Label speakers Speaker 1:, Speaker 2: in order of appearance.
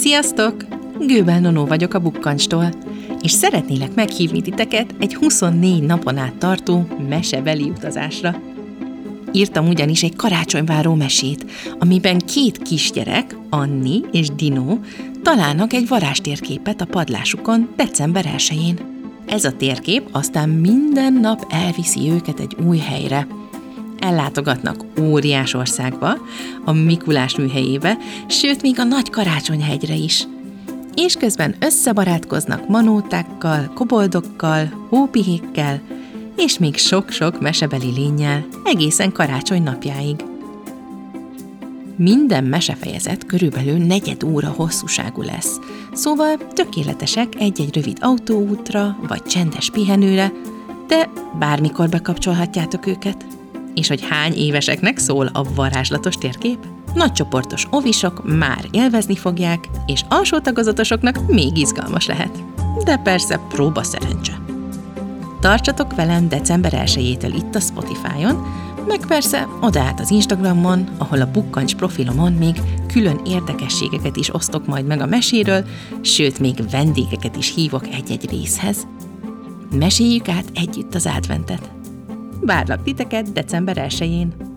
Speaker 1: Sziasztok! Gőbel Nonó vagyok a Bukkancstól, és szeretnélek meghívni titeket egy 24 napon át tartó mesebeli utazásra. Írtam ugyanis egy karácsonyváró mesét, amiben két kisgyerek, Anni és Dino, találnak egy varázstérképet a padlásukon december 1-én. Ez a térkép aztán minden nap elviszi őket egy új helyre – ellátogatnak óriás országba, a Mikulás műhelyébe, sőt, még a Nagy Karácsonyhegyre is. És közben összebarátkoznak manótákkal, koboldokkal, hópihékkel, és még sok-sok mesebeli lényel egészen karácsony napjáig. Minden mesefejezet körülbelül negyed óra hosszúságú lesz, szóval tökéletesek egy-egy rövid autóútra vagy csendes pihenőre, de bármikor bekapcsolhatjátok őket. És hogy hány éveseknek szól a varázslatos térkép? Nagy csoportos ovisok már élvezni fogják, és alsó tagozatosoknak még izgalmas lehet. De persze próba szerencse. Tartsatok velem december 1 itt a Spotify-on, meg persze oda át az Instagramon, ahol a Bukkancs profilomon még külön érdekességeket is osztok majd meg a meséről, sőt, még vendégeket is hívok egy-egy részhez. Meséljük át együtt az adventet! Várlak titeket december 1-én.